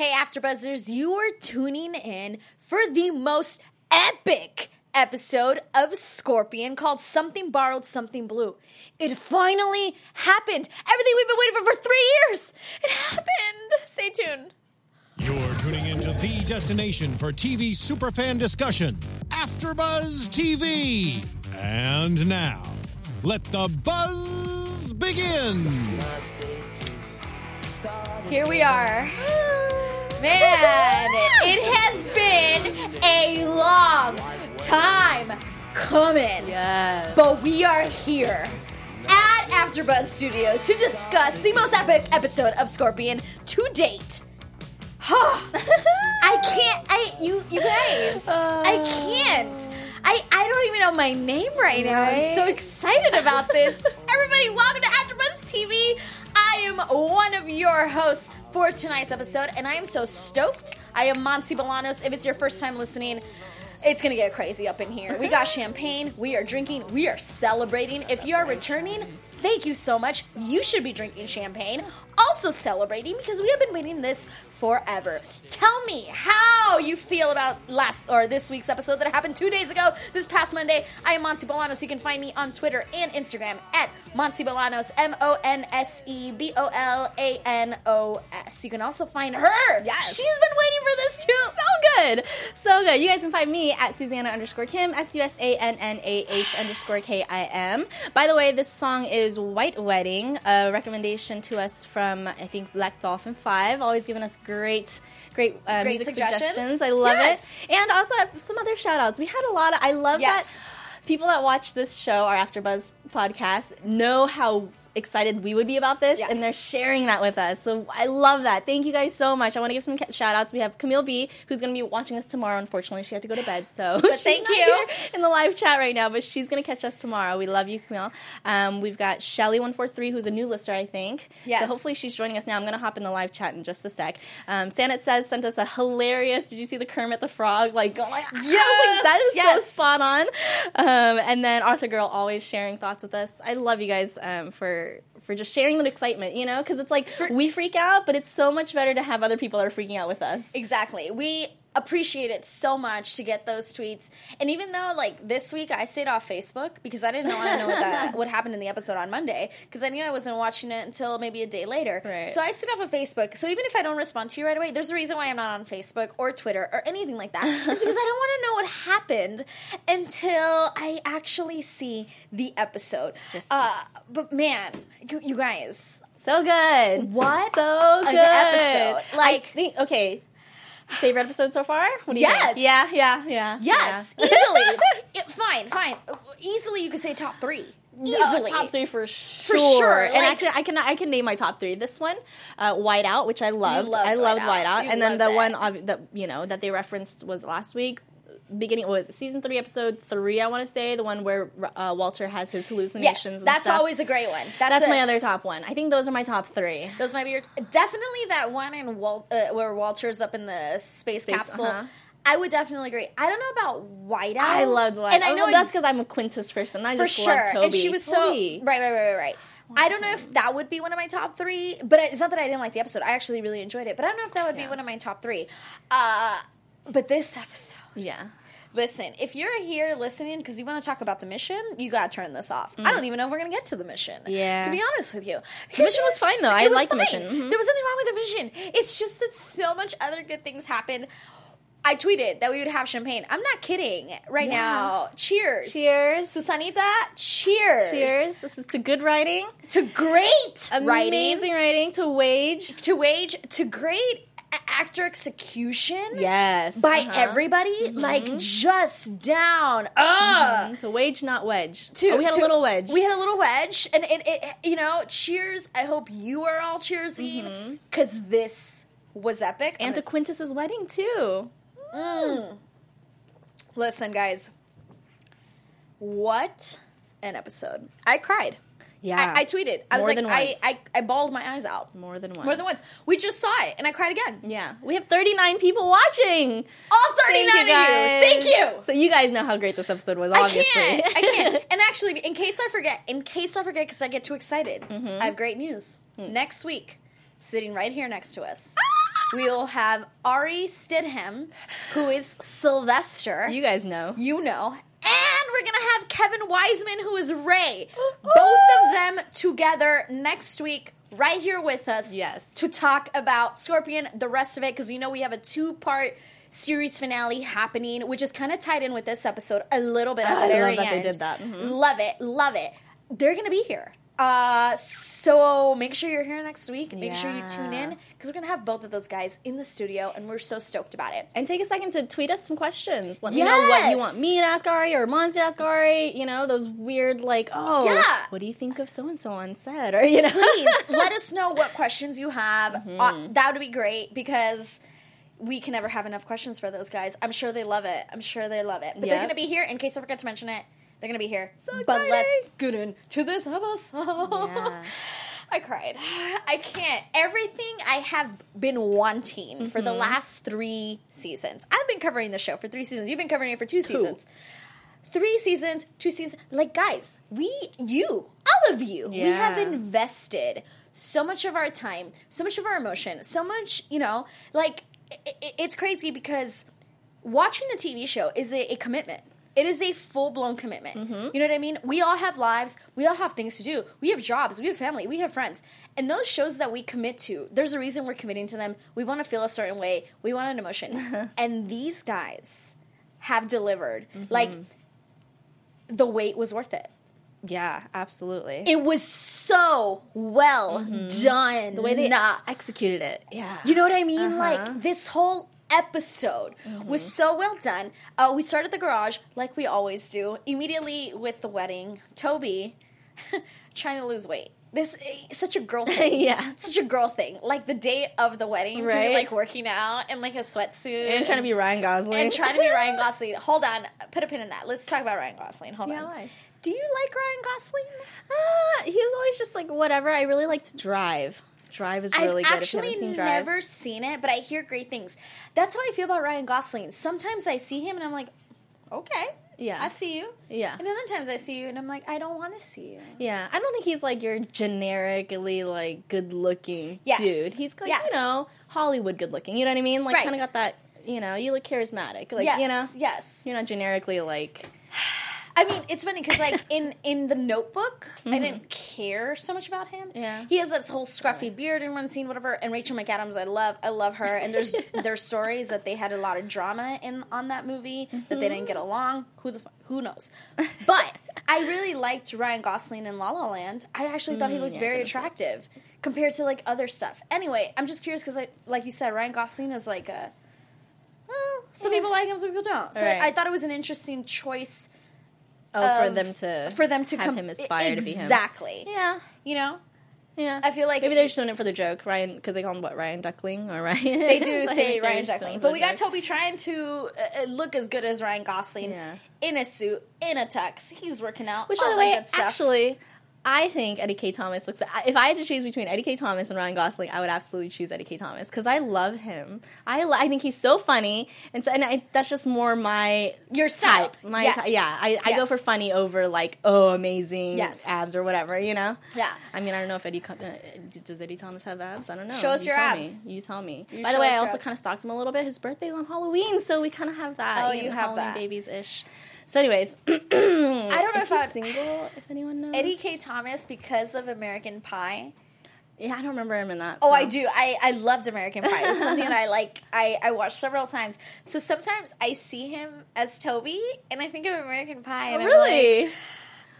Hey, AfterBuzzers, you are tuning in for the most epic episode of Scorpion called Something Borrowed, Something Blue. It finally happened. Everything we've been waiting for for three years. It happened. Stay tuned. You're tuning into the destination for TV superfan discussion, AfterBuzz TV. And now, let the buzz begin. Here we are. Man, it has been a long time coming. Yes. But we are here at AfterBuzz Studios to discuss the most epic episode of Scorpion to date. I can't. I you you guys. I uh. can't. I I don't even know my name right now. I'm so excited about this. Everybody, welcome to AfterBuzz TV. I am one of your hosts for tonight's episode, and I am so stoked. I am Monse Bolanos. If it's your first time listening. It's gonna get crazy up in here. We got champagne, we are drinking, we are celebrating. If you are returning, thank you so much. You should be drinking champagne, also celebrating because we have been waiting this forever. Tell me how you feel about last or this week's episode that happened two days ago, this past Monday. I am Monse Bolanos. You can find me on Twitter and Instagram at Monse Bolanos, M O N S E B O L A N O S. You can also find her. Yes. She's been waiting for this too. So good. So good. You guys can find me at Susannah underscore Kim, S U S A N N A H underscore K I M. By the way, this song is White Wedding, a recommendation to us from, I think, Black Dolphin 5. Always giving us great, great, uh, Great music suggestions. suggestions. I love Yes. it. And also have some other shout outs. We had a lot of, I love Yes. that people that watch this show, our AfterBuzz podcast, know how excited we would be about this Yes. and they're sharing that with us so i love that thank you guys so much i want to give some shout outs we have camille b who's going to be watching us tomorrow unfortunately she had to go to bed so But thank you. here in the live chat right now but she's going to catch us tomorrow we love you camille um, we've got shelly143 who's a new listener i think Yes. so hopefully she's joining us now i'm going to hop in the live chat in just a sec um, Sanet says sent us a hilarious did you see the kermit the frog like going like, yes, like that is yes. so spot on. Um, and then Arthur Girl always sharing thoughts with us. I love you guys um, for for just sharing that excitement, you know, because it's like we freak out, but it's so much better to have other people that are freaking out with us. Exactly. We appreciate it so much to get those tweets. And even though like this week I stayed off Facebook because I didn't want to know what that what happened in the episode on Monday because I knew I wasn't watching it until maybe a day later. Right. So I stayed off of Facebook. So even if I don't respond to you right away, there's a reason why I'm not on Facebook or Twitter or anything like that. It's because I don't want to know what happened until I actually see the episode. Uh, but man, you, you guys, So good. What So good. episode. Like- I think okay. Favorite episode so far? What do you Yes. think? Yeah, yeah, yeah. Yes, yeah. easily. It- fine, fine. Easily, you could say top three. Easily, Uh, top three for sure. sure, And like- actually, I can I can name my top three. This one, uh, White Out, which I loved. loved I loved White White Out. Out. And then the it. one that you know that they referenced was last week. Beginning was it season three, episode three. I want to say the one where uh, Walter has his Yes, hallucinations. and that's stuff. always a great one. That's, that's a- my other top one. I think those are my top three. Those might be your definitely that one in Wal- uh, where Walter's up in the space, Space, capsule. uh-huh. I would definitely agree. I don't know about Whiteout. I loved White. and I Oh, know well, that's because I'm a Quintis person. I for just sure. love Toby. And she was so Toby. right, right, right, right, right. I don't know if that would be one of my top three, but it's not that I didn't like the episode. I actually really enjoyed it, but I don't know if that would be one of my top three. Uh, but this episode. Yeah. Listen, if you're here listening because you want to talk about the mission, you got to turn this off. I don't even know if we're going to get to the mission. Mm. Yeah. To be honest with you. The mission was fine, though. I was like the mission. Mhm. There was nothing wrong with the mission. It's just that so much other good things happened. I tweeted that we would have champagne. I'm not kidding right Yeah. now. Cheers. Cheers. Susanita, cheers. Cheers. This is to good writing. To great writing. Amazing writing to wage. To wage. To great actor execution. Yes. By uh-huh. everybody, like just down. Ugh. Mhm. To wage, not wedge. to- oh, we had to- a little wedge. We had a little wedge, and it, it you know, cheers. I hope you are all cheersing because this was epic. and to Quintis's wedding too. listen, guys, what an episode! I cried. Yeah. I, I tweeted. I was like, I. I, I bawled my eyes out More than once. more than once. We just saw it, and I cried again. Yeah. We have 39 people watching. All thirty nine of you. Thank you. So you guys know how great this episode was, I obviously. can't. I can't. And actually, in case I forget, in case I forget, because I get too excited, Mm-hmm. I have great news. Hmm. Next week, sitting right here next to us, we will have Ari Stidham, who is Sylvester. You guys know. You know. We're going to have Kevin Weisman, who is Ray. Both of them together next week, right here with us. Yes. To talk about Scorpion, the rest of it, because you know we have a two part series finale happening, which is kind of tied in with this episode a little bit at I the love very that they did that. Mhm. Love it. Love it. They're to be here. Uh, so make sure you're here next week. Make sure you tune in because we're gonna have both of those guys in the studio, and we're so stoked about it. And take a second to tweet us some questions. Let me know what you want me to ask Ari or Mons to ask Ari. You know, those weird, like, oh, Yeah. what do you think of so and so on set? Or, you know. please let us know what questions you have. Mm-hmm. Uh, that would be great because we can never have enough questions for those guys. I'm sure they love it. I'm sure they love it. But they're going to be here. In case I forget to mention it, they're going to be here. So but let's get into this episode. Yeah. I cried. I can't. Everything I have been wanting for Mm-hmm. the last three seasons. I've been covering the show for three seasons. You've been covering it for two seasons. Three seasons, two seasons. Like, guys, we, you, all of you, we have invested so much of our time, so much of our emotion, so much, you know, like, i i- it's crazy because watching a TV show is a, a commitment. It is a full blown commitment. Mm-hmm. You know what I mean? We all have lives. We all have things to do. We have jobs. We have family. We have friends. And those shows that we commit to, there's a reason we're committing to them. We want to feel a certain way. We want an emotion. and these guys have delivered. Mm-hmm. Like, the wait was worth it. yeah, absolutely. It was so well mm-hmm. done. the way they executed it. Yeah. you know what I mean? Uh-huh. Like this whole episode was so well done. Uh, we started the garage like we always do. Immediately with the wedding, Toby trying to lose weight. This is such a girl thing. Yeah. such a girl thing. Like the day of the wedding, to be Right. like working out in like a sweatsuit and trying to be Ryan Gosling. and trying to be Ryan Gosling. Hold on, put a pin in that. Let's talk about Ryan Gosling. Hold Yeah, on. why? Do you like Ryan Gosling? Ah, he was always just like whatever. I really like to drive. Drive is really I've good. actually seen Drive. never seen it, but I hear great things. That's how I feel about Ryan Gosling. Sometimes I see him and I'm like, okay, Yeah. I see you. Yeah. And then other times I see you and I'm like, I don't want to see you. Yeah, I don't think he's like your generically like good looking Yes. dude. He's like Yes. you know Hollywood good looking. You know what I mean? Like Right. kind of got that. You know, you look charismatic. Like yes, you know, yes. you're not generically like. I mean, it's funny because like in in the Notebook, I didn't care so much about him. Mm-hmm. Yeah. he has this whole scruffy beard in one scene, whatever. And Rachel McAdams, I love, I love her. And there's there's stories that they had a lot of drama in on that movie that they didn't get along. Who the who knows? But I really liked Ryan Gosling in La La Land. I actually thought he looked Mm, yeah, very didn't see attractive compared to like other stuff. Anyway, I'm just curious because like like you said, Ryan Gosling is like a. Well, some people like him, some people don't. So Right. I thought it was an interesting choice Oh, for them to for them to have come him aspire to be him. exactly. Yeah, You know, yeah. I feel like maybe they're just doing it for the joke, Ryan, because they call him what Ryan Duckling or Ryan. they do like say Ryan Duckling, but we got. Toby trying to uh, uh, look as good as Ryan Gosling Yeah. in a suit, in a tux. He's working out. Which, by the way, actually, I think Eddie Kaye Thomas looks. If I had to choose between Eddie Kaye Thomas and Ryan Gosling, I would absolutely choose Eddie Kaye Thomas because I love him. I I think he's so funny, and so and I, that's just more my your style. type. My Yes. ty- yeah, I, I go for funny over like oh amazing Yes. abs or whatever. You know. Yeah. I mean, I don't know if Eddie uh, does Eddie Thomas have abs. I don't know. Show us You your tell abs. Me. You tell me. You By the way, I also kind of stalked him a little bit. His birthday's on Halloween, so we kind of have that. Oh, know, you have Halloween that. babies ish. So, anyways, I don't know if he's I would- single. If anyone knows, Eddie Kaye Thomas because of American Pie. Yeah, I don't remember him in that. Oh, so. I do. I, I loved American Pie. It was something that I like. I, I watched several times. So sometimes I see him as Toby, and I think of American Pie. And oh, I'm like, Really?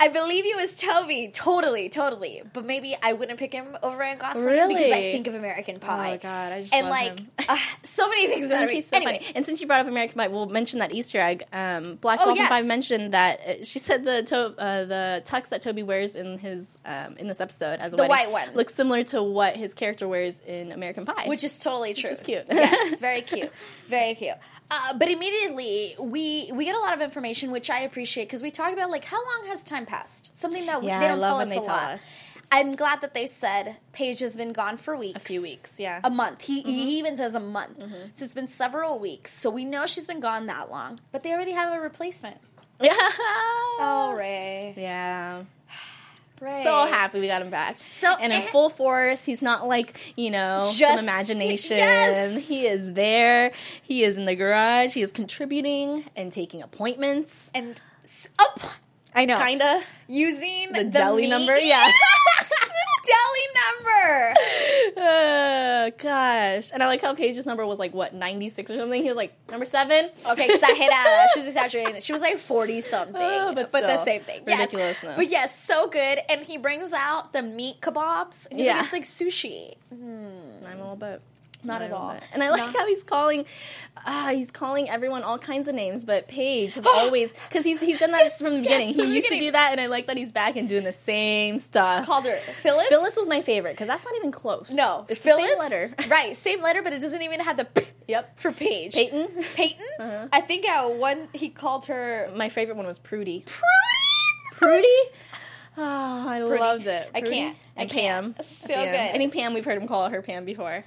I believe you as Toby, totally, totally. But maybe I wouldn't pick him over Ryan Gosling because I think of American Pie. Oh god, I just and love like uh, so many things about him. so anyway, funny. And since you brought up American Pie, we'll mention that Easter egg. Um, Black Oh, Dolphin yes. Five mentioned that uh, she said the to- uh, the tux that Toby wears in his um, in this episode as a The wedding white one. looks similar to what his character wears in American Pie, which is totally true. is cute. yes, very cute, very cute. Uh, but immediately we we get a lot of information, which I appreciate because we talk about like how long has time passed? Something that we, Yeah, they don't tell us a tell lot. us. I'm glad that they said Paige has been gone for weeks. a few weeks. Yeah, A month. He, Mm-hmm. he even says a month. So it's been several weeks. So we know she's been gone that long. But they already have a replacement. yeah. Oh, Ray. Yeah. Right. So happy we got him back. So- and in and- full force. He's not like you know Just- some imagination. yes. He is there. He is in the garage. He is contributing and taking appointments. and oh, I know. Kinda. using The deli meat- number? Yeah. the deli number. Uh, gosh. And I like how Paige's number was like what ninety six or something. He was like number seven. Okay, because I hit exagerada. She was exaggerating. She was like forty something, Oh, but but the same thing. Yes. But yes, so good. And he brings out the meat kebabs. Yeah. like, it's like sushi. Hmm. I'm a little bit. Not at all. bit. And I like Not- how he's calling, uh, he's calling everyone all kinds of names, but Paige has always because he's he's done that Yes, from the yes, beginning. from he the used to beginning. do that, and I like that he's back and doing the same stuff. Called her Phyllis. Phyllis was my favorite because that's not even close. No, it's Phyllis. the same letter. Right, same letter, but it doesn't even have the p Yep. for Paige. Peyton. Peyton. Uh-huh. I think at one he called her My favorite one was Prudy. Prudy. Prudy. Oh, I Prudy. loved it. I can't. I And can't. Pam. So good. I think Pam. We've heard him call her Pam before.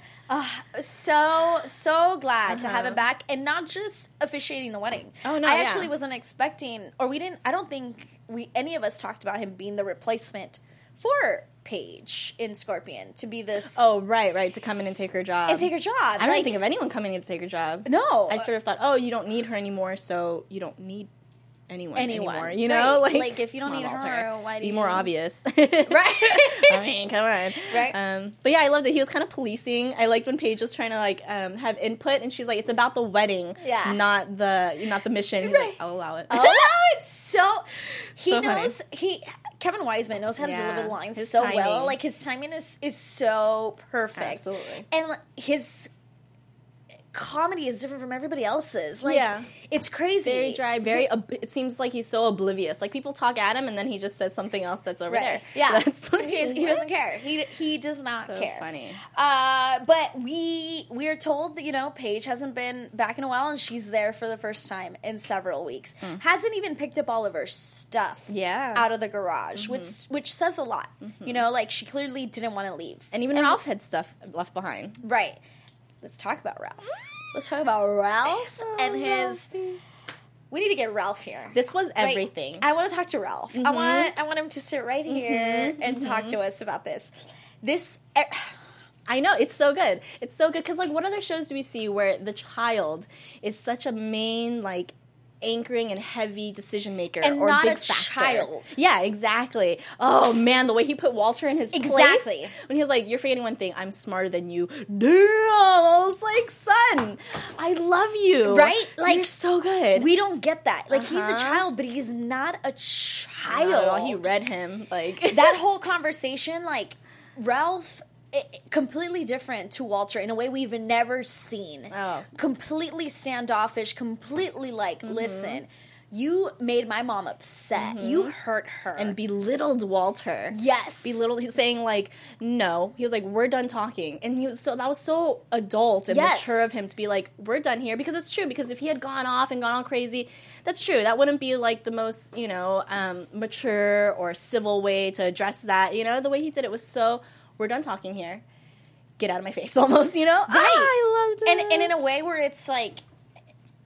so so glad to have Uh-huh. him back and not just officiating the wedding. Oh, no, I yeah. actually wasn't expecting, or we didn't. I don't think we any of us talked about him being the replacement for Paige in Scorpion to be this. Oh, right, right. To come in and take her job. and take her job. I don't like, think of anyone coming in to take her job. No, I sort of thought, oh, you don't need her anymore, so you don't need anyone, Anyone. anymore. You know, Right. like, Like, if you don't need her, Walter. why do be you- more obvious? right. I mean, come on, Right. Um, but yeah, I loved it. He was kind of policing. I liked when Paige was trying to like um, have input, and she's like, "It's about the wedding, Yeah. not the not the mission." He's Right. like, "I'll allow it." Oh, it's so he So funny. knows he Kevin Weisman knows how to Yeah. deliver lines His so timing. well. Like his timing is is so perfect. Absolutely. And like, his comedy is different from everybody else's. Like Yeah. it's crazy. very dry, very. ob- it seems like he's so oblivious. Like people talk at him, and then he just says something else that's over Right. there. Yeah. That's like, he, doesn't care. He he does not So care. funny. Uh, but we we are told that you know Paige hasn't been back in a while, and she's there for the first time in several weeks. Hasn't even picked up all of her stuff. Yeah. Mm-hmm. out of the garage, which which says a lot. You know, like she clearly didn't want to leave. And even Ralph had stuff left behind. Right. Let's talk about Ralph. Let's talk about Ralph oh, and his. We need to get Ralph here. This was everything. I want to talk to Ralph. I mm-hmm. want I want him to sit right mm-hmm. here and mm-hmm. talk to us about this. This eh, I know it's so good. It's so good because like, what other shows do we see where the child is such a main like anchoring and heavy decision maker And or not big a factor? child. Yeah, exactly. Oh man, the way he put Walter in his place. Exactly. place when he was like, "You're forgetting one thing. I'm smarter than you." Damn, I was like, "Son, I love you." Right? Like, you're so good. we don't get that. Like he's a Uh-huh. child, but he's not a child. all. He read him like that whole conversation, like Ralph, completely different to Walter in a way we've never seen. Oh. Completely standoffish. Completely like, Mm-hmm. listen, you made my mom upset. You hurt her. and belittled Walter. yes, belittled. He's saying like, no. He was like, we're done talking, and he was so that was so adult and Yes. mature of him to be like, we're done here because it's true. Because if he had gone off and gone all crazy, that's true. That wouldn't be like the most you know um, mature or civil way to address that. You know, the way he did it was so. We're done talking here. Get out of my face, almost. You know, Right. I loved it, and and in a way where it's like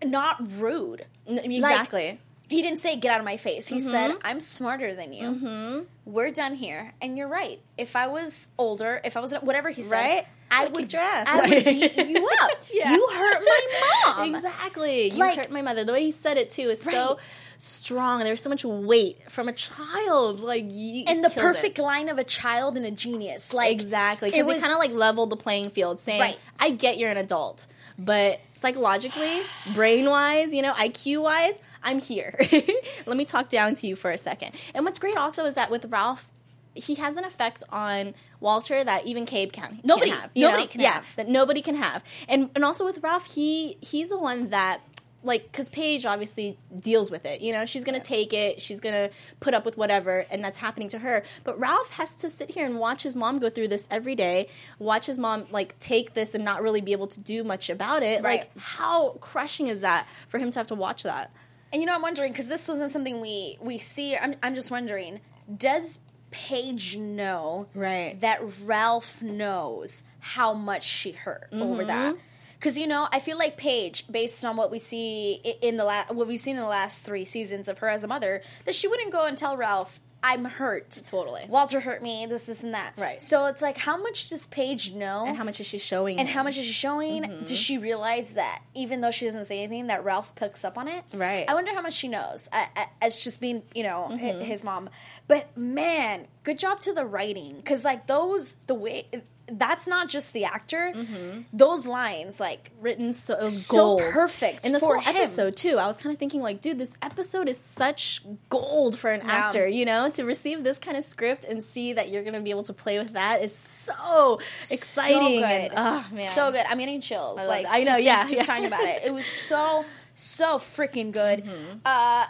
not rude. Exactly. He didn't say get out of my face. He Mm-hmm. said I'm smarter than you. We're done here, and you're right. If I was older, if I was whatever he said, Right? I would ass. I would beat you up. Yeah. You hurt my mom. Exactly. You Like- hurt my mother. The way he said it too is Right. so strong. There was so much weight from a child. Like you, And the killed it. perfect line of a child and a genius. Like Exactly. It Because they kind of like leveled the playing field, saying, Right. "I get you're an adult, but psychologically, brain wise, you know, IQ wise, I'm here. Let me talk down to you for a second. And what's great also is that with Ralph, he has an effect on Walter that even Cabe can Nobody- can't have. nobody know? can yeah, have. that nobody can have. And and also with Ralph, he he's the one that like because Paige obviously deals with it. You know, she's gonna take it. She's gonna put up with whatever, and that's happening to her. But Ralph has to sit here and watch his mom go through this every day. Watch his mom like take this and not really be able to do much about it. Right. Like how crushing is that for him to have to watch that? And you know, I'm wondering because this wasn't something we we see. I'm I'm just wondering, does Paige know Right. that Ralph knows how much she hurt over Mm-hmm. that? Because you know, I feel like Paige, based on what we see in the la- what we've seen in the last three seasons of her as a mother, that she wouldn't go and tell Ralph I'm hurt. Totally. Walter hurt me. This, this, and that. Right. So it's like, how much does Paige know? and how much is she showing? And him? how much is she showing? Mm-hmm. Does she realize that even though she doesn't say anything, that Ralph picks up on it? Right. I wonder how much she knows uh, uh, as just being, you know, Mm-hmm. his mom. But man, good job to the writing because like those the way that's not just the actor. Mm-hmm. Those lines, like written so, So perfect in this for whole him. episode too. I was kind of thinking like, dude, this episode is such gold for an Yeah. actor. You know, to receive this kind of script and see that you're gonna be able to play with that is so exciting. Ah, so and, oh, man. So good. I'm getting chills. I like. I know, just, yeah, just yeah. talking about it. It was so so freaking good. Mm-hmm. Uh,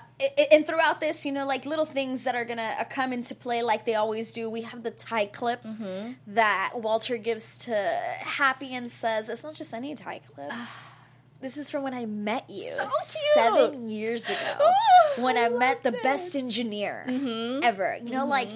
and throughout this, you know, like little things that are gonna uh, come into play, like they always do. We have the tie clip Mm-hmm. that Walter gives to Happy and says, "It's not just any tie clip." This is from when I met you So seven years ago. Oh, when I, I met the it. best engineer Mm-hmm. ever. You know, like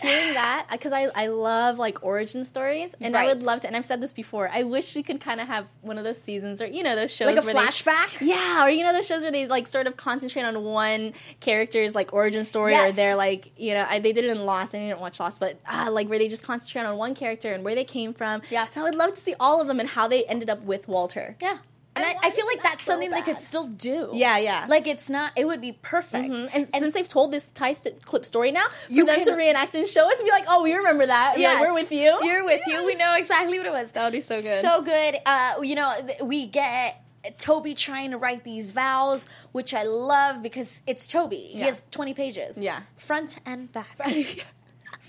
hearing that because I, I love like origin stories and I would love to and I've said this before I wish we could kind of have one of those seasons or you know those shows like a where flashback. they yeah or you know those shows where they like sort of concentrate on one character's like origin story or they're like you know I, they did it in Lost and I didn't watch Lost but ah, like where they just concentrate on one character and where they came from Yeah. so I would love to see all of them and how they ended up with Walter Yeah. And I I, I feel like that's so something they could still do. yeah yeah Like it's not. It would be perfect. Mhm. And, since they've told this tie st- clip story now, for You them can- to reenact and show us, be like, "Oh, we remember that. Yeah, Yes. we're with you. You're with you. We know exactly what it was. That would be so good. So good. Uh, you know, th- we get Toby trying to write these vows, which I love because it's Toby. He has 20 pages. Yeah. Front and back.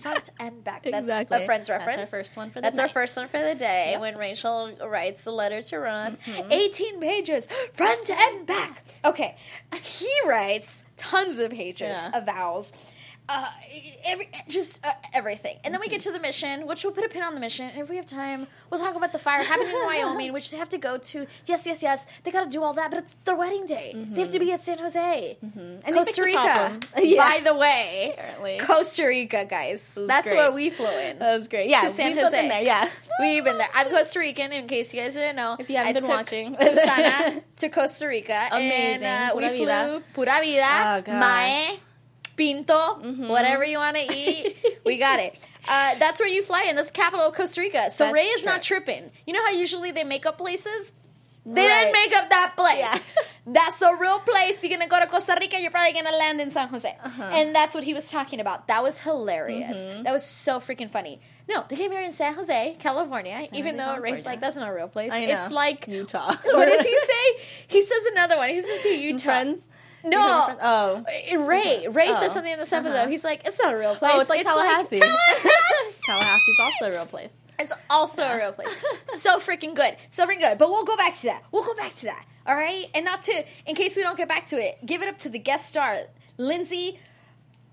Front and back. That's Exactly. a friend's That's our reference. first one for the That's our first one for the day Yep. when Rachel writes the letter to Ross. Mm-hmm. 18 pages, front and back. Okay. He writes tons of pages Yeah. of vows. Uh, every just uh, everything, and then we get to the mission, which we'll put a pin on the mission. And if we have time, we'll talk about the fire happening in Wyoming, which they have to go to. Yes, yes, yes. They got to do all that, but it's their wedding day. They have to be at San Jose, And they fixed Costa Rica. Yeah. By the way, Apparently. Costa Rica, guys. That's great. where we flew in. That was great. Yeah, To San we've both been Jose. there. Yeah. We've been there. I'm Costa Rican, in case you guys didn't know. If you haven't I been watching. Susana to Costa Rica. Amazing. And uh, we flew. Pura Vida, Oh. Mae, Pinto, whatever you want to eat. we got it. Uh, that's where you fly in. That's the capital of Costa Rica. So Ray is not tripping. You know how usually they make up places? They Right. didn't make up that place. Yeah. That's a real place. You're gonna go to Costa Rica. You're probably gonna land in San Jose, Uh-huh. and that's what he was talking about. That was hilarious. Mm-hmm. That was so freaking funny. No, they came here in San Jose, California. even Jose, though Ray's like, that's not a real place. I know. It's like Utah. what does he say? He says another one. He doesn't say Utah. Friends. No. Oh. Uh, Ray. Ray Oh. says something in this episode. Uh-huh. He's like, it's not a real place. Oh, it's like Tallahassee. Tallahassee. Tallahassee's also a real place. It's also a real place. so freaking good. So freaking good. But we'll go back to that. We'll go back to that. All right? And not to, in case we don't get back to it, give it up to the guest star, Lindsay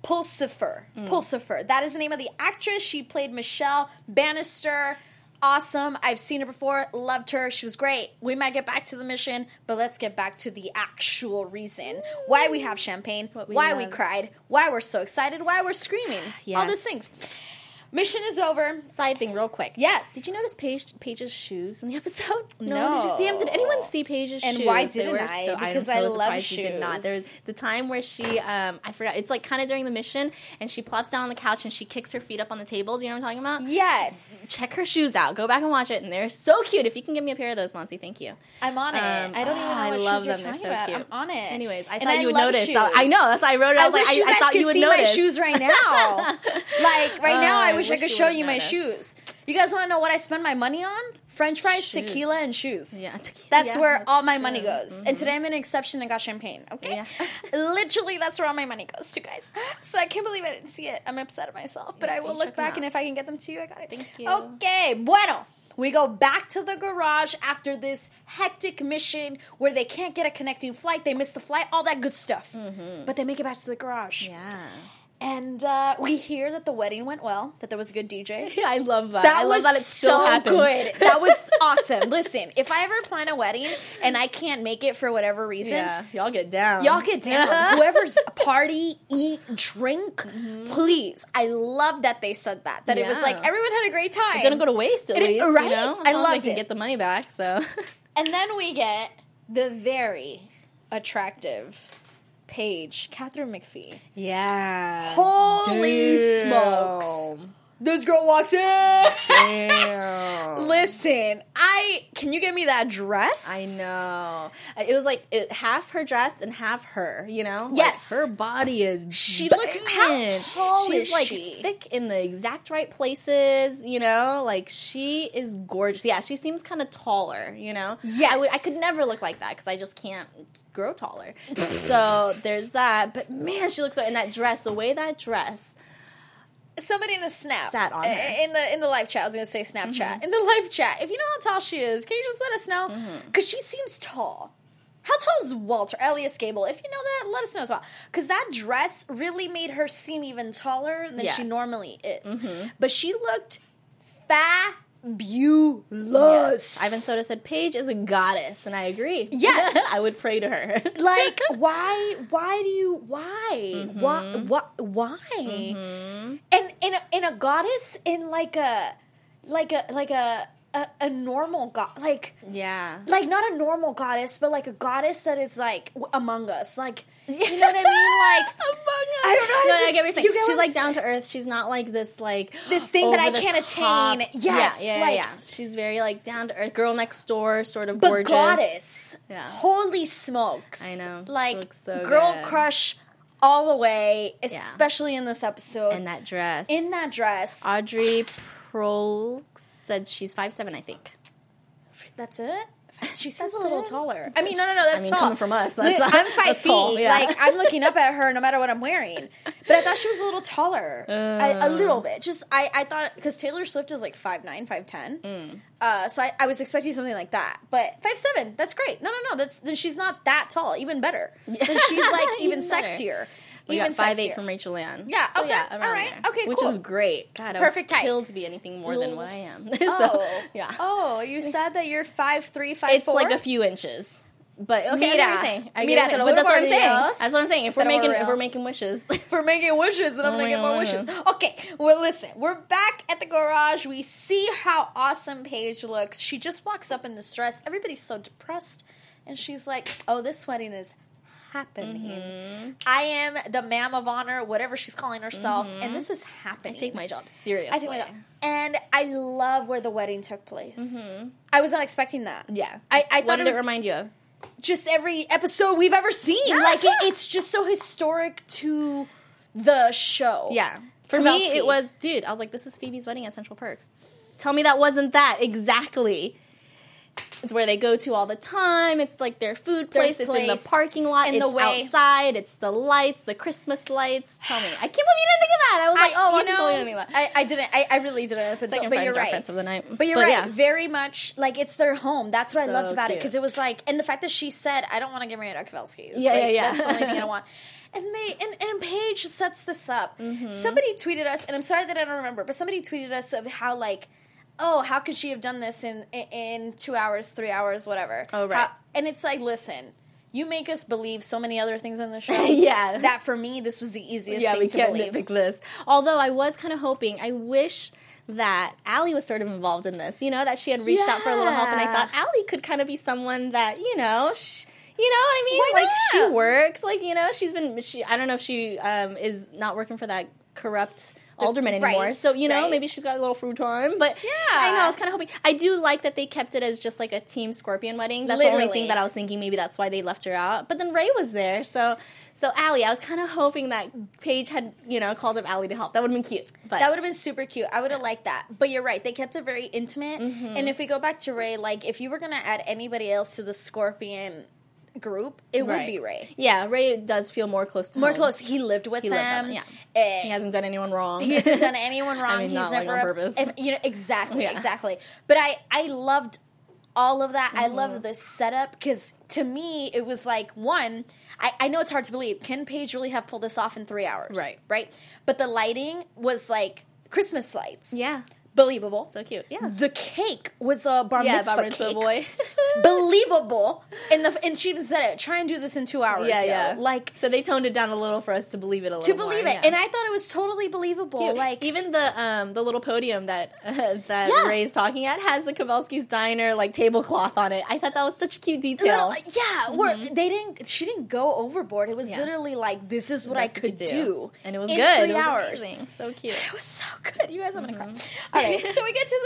Pulsipher. Pulsipher. That is the name of the actress. She played Michelle Bannister. Awesome. I've seen her before. Loved her. She was great. We might get back to the mission, but let's get back to the actual reason why we have champagne, we why we cried, why we're so excited, why we're screaming. All Yes. these things. Mission is over. Side thing, real quick. Yes. Did you notice Paige, Paige's shoes in the episode? No. Did you see them? Did anyone see Paige's And shoes? And why didn't I? So, Because I so love surprised you did not. shoes. There's the time where she, um, I forgot. It's like kind of during the mission, and she plops down on the couch and she kicks her feet up on the tables. Do you know what I'm talking about? Yes. Check her shoes out. Go back and watch it, and they're so cute. If you can give me a pair of those, Monse, thank you. I'm on it. Um, I don't even know oh, I what love shoes you're them. They're talking so about. cute. I'm on it. Anyways, I And thought you would notice. Shoes. I know. That's why I wrote it. I, I, was like, I, I thought you would see notice. my shoes right now. like right now, I I wish I wish could show you my shoes. You guys want to know what I spend my money on? French fries, Shoes. tequila, and shoes. Yeah, tequila. That's Yeah, where that's all my true. money goes. And mm-hmm. today I'm an exception and got champagne. Okay, Yeah. literally that's where all my money goes to, guys. So I can't believe I didn't see it. I'm upset at myself, but Yeah, I will look back and if I can get them to you, I got it. Thank you. Okay, bueno. We go back to the garage after this hectic mission where they can't get a connecting flight. They miss the flight, all that good stuff. Mm-hmm. But they make it back to the garage. Yeah. And uh, we hear that the wedding went well, that there was a good DJ. Yeah, I love that. That I love was that it so happened. good. That was awesome. Listen, if I ever plan a wedding and I can't make it for whatever reason, Yeah, y'all get down. y'all get down. Whoever's party, eat, drink, Mm-hmm. please. I love that they said that. That it was like everyone had a great time. It didn't go to waste at It- least, right? you know. I As long as loved they can it. get the money back. So And then we get the very attractive Paige, Katharine McPhee. Yeah. Holy Damn. smokes! This girl walks in. Damn. Listen, I can you get me that dress? I know. It was like it, half her dress and half her. You know. Like, Yes. her body is. She looks- how tall She's is like she? thick in the exact right places. You know, like she is gorgeous. Yeah, she seems kind of taller. You know. Yeah. I would. I could never look like that because I just can't grow taller. so there's that. But man, she looks so in that dress. The way that dress. Somebody in the snap Sat on her. Mm-hmm. in the in the live chat. I was gonna say Snapchat in the live chat. If you know how tall she is, can you just let us know? Mm-hmm. Because she seems tall. How tall is Walter Elyes Gabel? If you know that, let us know as well. Because that dress really made her seem even taller than she Yes. Mm-hmm. normally is. But she looked fabulous. Ivan Soda said Paige is a goddess, and I agree. Yes. I would pray to her. like why why do you why Mm-hmm. why why, why? and in a, in a goddess in like a like a like a a, a normal god like yeah. like not a normal goddess but like a goddess that is like w- among us like you know what i mean like I don't know how to No, I get what you're saying. you get She's like down to earth. She's not like this like This thing that I can't top- attain. Yes, yeah, yeah, like- yeah. She's very like down to earth, girl next door, sort of but gorgeous. goddess Yeah. holy smokes I know. like so girl good. crush all the way Yeah. especially in this episode In that dress. in that dress Audrey Prolx said she's five seven, I think. That's it. She seems a little it? taller. I mean, no, no, no. That's I mean, tall. coming from us, Li- that's- I'm five that's feet. tall, yeah. Like I'm looking up at her no matter what I'm wearing. But I thought she was a little taller, a, a little bit. Just I, I thought because Taylor Swift is like five nine, five ten. Mm. Uh, so I, I was expecting something like that. But five seven, that's great. No, no, no. That's then she's not that tall. Even better. Then she's like even, Even better. sexier. We even got five eight from Rachel Ann. Yeah, So okay, yeah, all right, there. okay, cool. Which cool. is great. God, I Perfect would height. kill to be anything more than what I am. so, Oh, yeah. Oh, you said that you're five three, five it's four? like a few inches. But okay, I get what Mira. you're saying. I Mira, te lo saying. But that's what I'm saying. That's what I'm saying. If we're making if we're making wishes, for making wishes, then I'm Oh making my more wishes. Okay, well, listen, we're back at the garage. We see how awesome Paige looks. She just walks up in this dress. Everybody's so depressed, and she's like, "Oh, this wedding is happening. Mm-hmm. I am the ma'am of honor, whatever she's calling herself, and this is happening." I take my job seriously. I take my job. And I love where the wedding took place. I was not expecting that. Yeah. I, I what thought did it was it remind you of? just every episode we've ever seen. like it, it's just so historic to the show. Yeah. For me, it was, dude, I was like, this is Phoebe's wedding at Central Park. Tell me that wasn't that. Exactly. It's where they go to all the time. It's like their food Their place. It's in the parking lot. And it's the way- outside. It's the lights, the Christmas lights. Tell me. I can't believe you didn't think of that. I was like, oh, you know, about? I, I didn't. I, I really didn't. But, Second but you're right. reference of the night. But you're right. yeah. Very much like it's their home. That's what I loved about it because it was like, and the fact that she said, "I don't want to get married at Kowalski's." Yeah, like, yeah, yeah. That's the only thing I want. And they and, and Paige sets this up. Mm-hmm. Somebody tweeted us, and I'm sorry that I don't remember, but somebody tweeted us of how like. Oh, how could she have done this in in, two hours, three hours, whatever? Oh, right. How- and it's like, listen, you make us believe so many other things on the show. Yeah. that for me, this was the easiest yeah, thing we to can't believe. nitpick this. Although I was kind of hoping, I wish that Allie was sort of involved in this. You know, that she had reached out for a little help, and I thought Allie could kind of be someone that you know. Sh- you know what I mean? Why like she works. Like you know, she's been. She. I don't know if she um, is not working for that corrupt alderman right, anymore. So you know, right. maybe she's got a little free time. But Yeah. I know. I was kind of hoping. I do like that they kept it as just like a team Scorpion wedding. That's the only thing that I was thinking. Maybe that's why they left her out. But then Ray was there, so so Allie, I was kind of hoping that Paige had you know called up Allie to help. That would have been cute. But That would have been super cute. I would have liked that. But you're right. They kept it very intimate. Mm-hmm. And if we go back to Ray, like if you were gonna add anybody else to the Scorpion group, it would be Ray. yeah, Ray does feel more close to More home. close. He lived with He lived them. with them, Eh, He hasn't done anyone wrong. he hasn't done anyone wrong. I mean, He's not, like, never on purpose. if- you know exactly, Yeah. exactly. But I I loved all of that. I Mm-hmm. loved the setup because to me it was like one. I, I know it's hard to believe. Can Paige really have pulled this off in three hours? Right. right. But the lighting was like Christmas lights. yeah. Believable. So cute. Yeah. The cake was a bar yeah, mitzvah bar mitzvah cake. boy. Believable. And the and she even said it. Try and do this in two hours. yeah, yo. yeah. Like so they toned it down a little for us to believe it a little to more, believe it, yeah. and I thought it was totally believable. Cute. Like even the um the little podium that that Yeah. Ray's talking at has the Kowalski's diner like tablecloth on it. I thought that was such a cute detail. little, yeah, where they didn't. She didn't go overboard. It was Yeah. literally like this is what I could do. and it was good. Three it was hours. amazing. So cute. It was so good. You guys, I'm gonna cry. So we get to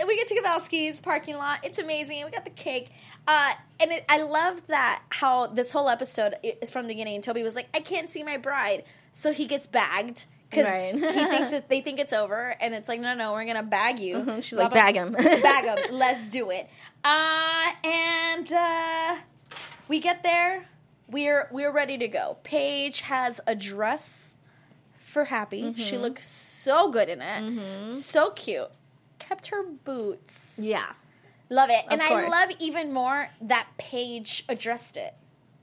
the we get to Kowalski's parking lot. It's amazing. We got the cake, uh, and it, I love that how this whole episode is from the beginning. Toby was like, "I can't see my bride," so he gets bagged because Right. he thinks it's, they think it's over, and it's like, "No, no, we're gonna bag you." Mm-hmm. She's like, "Bag him." bag him. Let's do it. Uh, and uh, we get there. We're we're ready to go. Paige has a dress for Happy. She Mm-hmm. looks so good in it. So cute. Kept her boots. Yeah. Love it. and I love even more that Paige addressed it.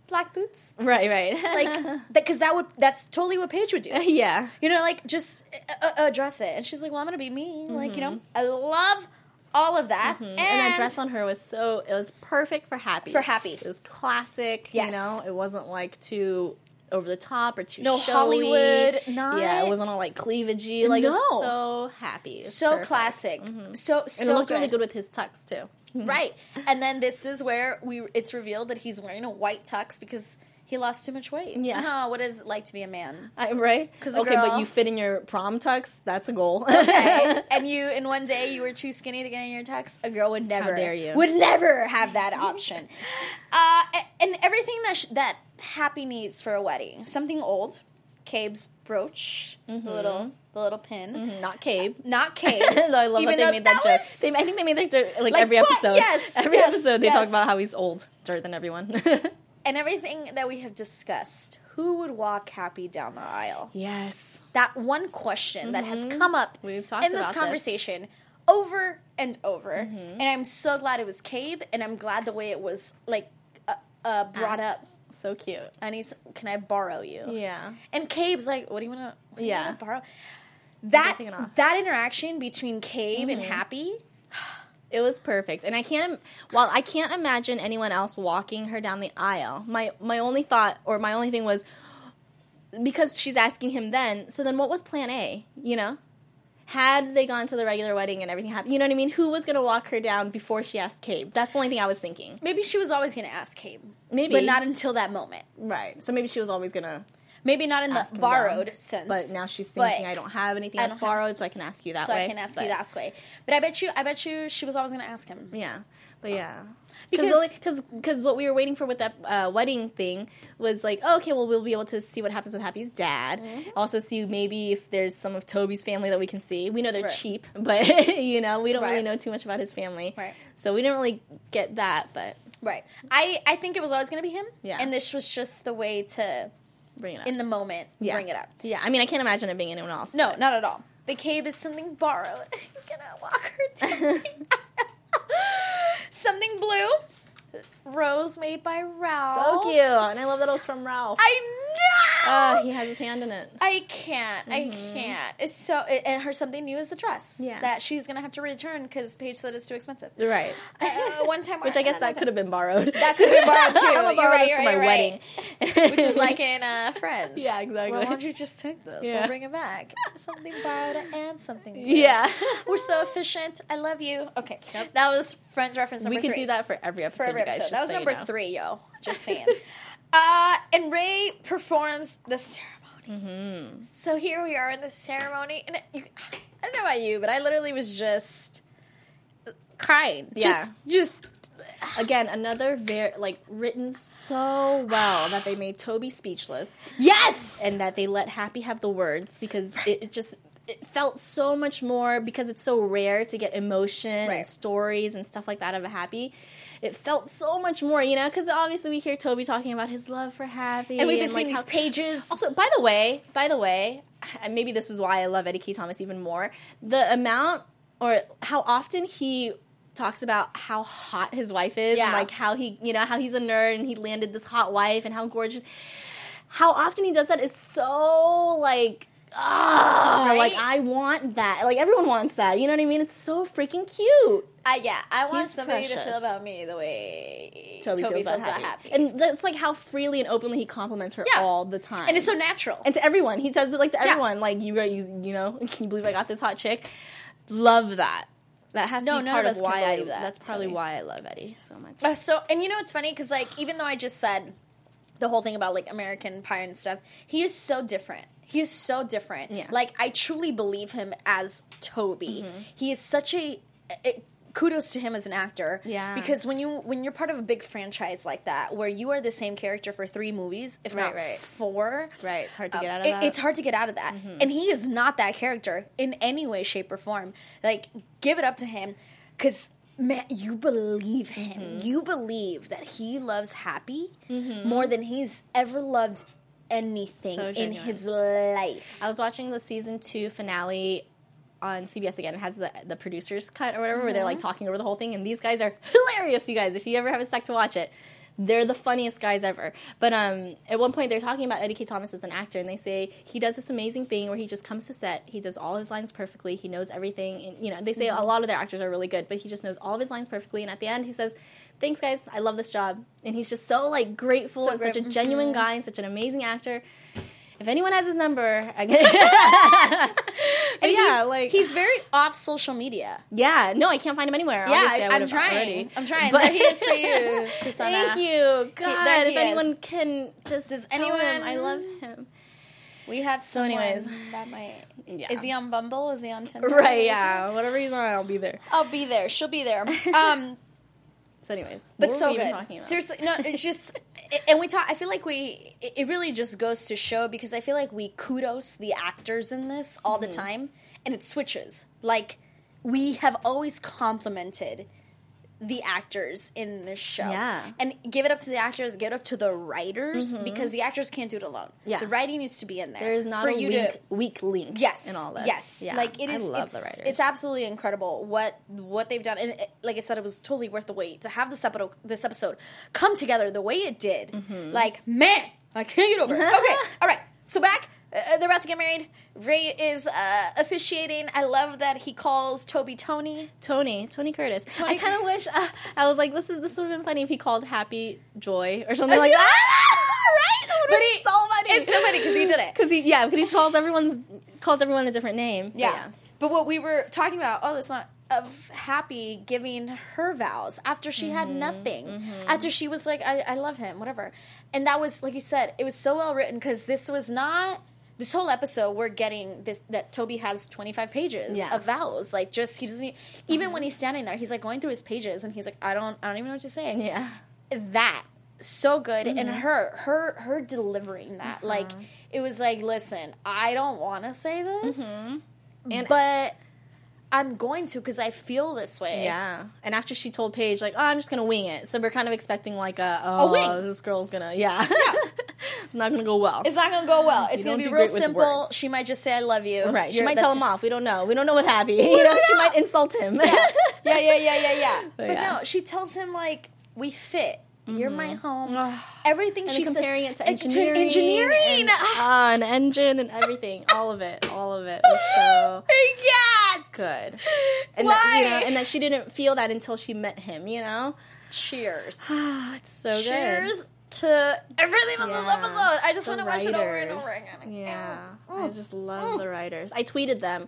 Black boots. Right, right. Like because that would that's totally what Paige would do. yeah. You know, like just uh, uh, address it. And she's like, "Well, I'm gonna be me." Like, you know, I love all of that. And, Mm-hmm. And that dress on her was so it was perfect for happy. For Happy. It was classic, Yes. you know. It wasn't like too over the top or too No showy. Hollywood, not- Yeah, it wasn't all like cleavagey. Like No. so happy. So perfect. classic. So so And it good. really good with his tux too. Right. And then this is where we it's revealed that he's wearing a white tux because he lost too much weight. Yeah. What is it like to be a man? I, right? 'Cause a okay, girl- but you fit in your prom tux. That's a goal. Okay. and you in one day you were too skinny to get in your tux. A girl would never dare you. would never have that option. uh, and everything that sh- that Happy needs for a wedding. Something old. Cabe's brooch, Mm-hmm. the little the little pin. Not Cabe. Not Cabe. I love Even that they made that, that joke. They, I think they made that joke like, Like every twi- episode. yes, every yes, episode they yes. talk about how he's older than everyone. And everything that we have discussed. Who would walk Happy down the aisle? yes. that one question that has come up Mm-hmm. We've talked in this about this. Mm-hmm. conversation over and over, and I'm so glad it was Cabe, and I'm glad the way it was like uh, uh, brought up. So cute. I need. Some, can I borrow you? Yeah. And Cabe's like, "What do you want to? Yeah. borrow." That take it off. that interaction between Cabe and Mm-hmm. Happy, It was perfect, and I can't. While I can't imagine anyone else walking her down the aisle, my my only thought or my only thing was because she's asking him then. So then, what was Plan A? You know, had they gone to the regular wedding and everything happened, you know what I mean? Who was going to walk her down before she asked Cabe? That's the only thing I was thinking. maybe she was always going to ask Cabe, Maybe, but not until that moment. right. So maybe she was always gonna. Maybe not in the borrowed down. sense. But now she's thinking, I don't have anything that's have- borrowed, so I can ask you that so way. So I can ask But- you that way. But I bet you, I bet you, she was always going to ask him. Yeah, but yeah, Because- because because what we were waiting for with that uh, wedding thing was like, oh, okay, well, we'll be able to see what happens with Happy's dad. Mm-hmm. Also, see maybe if there's some of Toby's family that we can see. We know they're Right. cheap, but you know we don't really know too much about his family. Right. So we didn't really get that, but Right. I, I think it was always going to be him. Yeah. And this was just the way to, bring it up. in the moment, yeah. bring it up. Yeah, I mean, I can't imagine it being anyone else. No, but- not at all. But Cabe is something borrowed. He's to walk her down. something blue. Rose made by Ralph. so cute, and I love that it was from Ralph. I know. Ah, he has his hand in it. I can't. I can't. It's so. And her something new is the dress. Mm-hmm. Yeah. That she's gonna have to return because Paige said it's too expensive. Right. Uh, one time, Which I guess that could have been borrowed. That could have been borrowed too. I'm gonna borrow right, this for right, my you're wedding. Which is like in uh, Friends. Yeah, exactly. Well, why don't you just take this? Yeah. We'll bring it back. Something borrowed and something. New. Yeah. We're so efficient. I love you. Okay, that was Friends reference number we could do that for every episode, for every you guys. episode. That was so you number know. three, yo. Just saying. uh, and Ray performs the ceremony. Mm-hmm. So here we are in the ceremony, and you, I don't know about you, but I literally was just crying. Yeah. Just, just Again, another very like written so well that they made Toby speechless yes. and that they let Happy have the words because it, it just it felt so much more because it's so rare to get emotion Right. and stories and stuff like that of a Happy. It felt so much more, you know, because obviously we hear Toby talking about his love for Happy, and we've been like, seeing how- these pages. Also, by the way, by the way, and maybe this is why I love Eddie Kaye Thomas even more. The amount or how often he talks about how hot his wife is, Yeah. and like how he, you know, how he's a nerd and he landed this hot wife and how gorgeous. How often he does that is so like ah, Right? like I want that. Like everyone wants that. You know what I mean? It's so freaking cute. I yeah, I want He's somebody to feel about me the way Toby, feels, about happy. happy. and that's like how freely and openly he compliments her Yeah. all the time. and it's so natural. and to everyone, he says it like to Yeah. everyone. Like you, you, you know, can you believe I got this hot chick? Love that. That has to No, be none part of of, us can why I. that, That's probably Tony. why I love Eddie so much. Uh, so, and you know what's funny? Because like, even though I just said the whole thing about like American Pie and stuff, he is so different. He is so different. Yeah. Like, I truly believe him as Toby. Mm-hmm. He is such a. a kudos to him as an actor Yeah. because when you when you're part of a big franchise like that where you are the same character for three movies if Right, not right. four Right, it's hard to um, get out of it- that. Mm-hmm. it's hard to get out of that and he is not that character in any way shape or form like give it up to him because man you believe him Mm-hmm. you believe that he loves happy more than he's ever loved anything So in his life I was watching the season two finale on CBS again. It has the the producers cut or whatever, where they're Mm-hmm. like talking over the whole thing, and these guys are hilarious. You guys, if you ever have a sec to watch it, they're the funniest guys ever. But um, at one point, they're talking about Eddie Kaye Thomas as an actor, and they say he does this amazing thing where he just comes to set, he does all his lines perfectly, he knows everything, and you know they say Mm-hmm. a lot of their actors are really good, but he just knows all of his lines perfectly, and at the end, he says. Thanks, guys. I love this job, and he's just so like grateful So and such a genuine guy and such an amazing actor. If anyone has his number, I get and yeah, he's, like he's very off social media yeah, no, I can't find him anywhere. yeah Obviously, I am trying already. i'm trying But- there he is for you Susannah. Thank you, God. he if is. anyone can just Does tell him anyone- I love him. we have so anyways. that might Yeah. is he on bumble is he on tinder Right? Is Yeah. Whatever he's on, I'll be there. I'll be there. She'll be there. Um, So, anyways, but so good. talking about? Seriously, no, it's just, and we talk. I feel like we. It really just goes to show because I feel like we kudos the actors in this all the Mm-hmm. time, and it switches. Like we have always complimented the actors in the show. Yeah. And give it up to the actors, give it up to the writers because the actors can't do it alone. Mm-hmm. Yeah. The writing needs to be in there. There is not for a you weak, to weak link. yes in all this. yes Yeah. like it is I love the writers. it's absolutely incredible what what they've done and it, like i said it was totally worth the wait to have this episode this episode come together the way it did Mm-hmm. like man i can't get over it okay all right so back uh, they're about to get married ray is uh, officiating i love that he calls toby tony Tony, Tony Curtis. Tony I kind of wish uh, I was like, this is this would have been funny if he called Happy Joy or something like that. right? But he- so funny. it's so funny because he did it Because he, yeah, because he calls everyone's calls everyone a different name. But Yeah. But what we were talking about, oh, it's not of Happy giving her vows after she had Mm-hmm. nothing. After she was like, I, I love him, whatever. And that was, like you said, it was so well written because this was not. This whole episode, we're getting this that Toby has twenty five pages Yeah. of vows. Like, just he doesn't. Even when he's standing there, he's like going through his pages, and he's like, I don't, I don't even know what to say yeah. that so good and Mm-hmm. her her her delivering that like it was like listen i don't want to say this Mm-hmm. And- but i'm going to because i feel this way Yeah, and after she told Paige, like, "Oh, I'm just gonna wing it," so we're kind of expecting like a, oh, wing. this girl's gonna, yeah, it's not gonna go well. it's not gonna go well it's You gonna be real simple she might just say i love you right. She You're- might tell him it. off. We don't know. We don't know with Happy. You know, she might insult him. yeah yeah yeah yeah yeah But but, yeah. no she tells him like we fit you're my home Ugh. everything and she then comparing says it to engineering, engineering and, ah, and engine and everything, all of it, all of it was so yeah good. And Why? That, you know, and that she didn't feel that until she met him. You know, cheers oh, it's so good. Cheers to everything on this Yeah. episode. I just want to watch it over and over again. Yeah, Mm. I just love the writers. I tweeted them.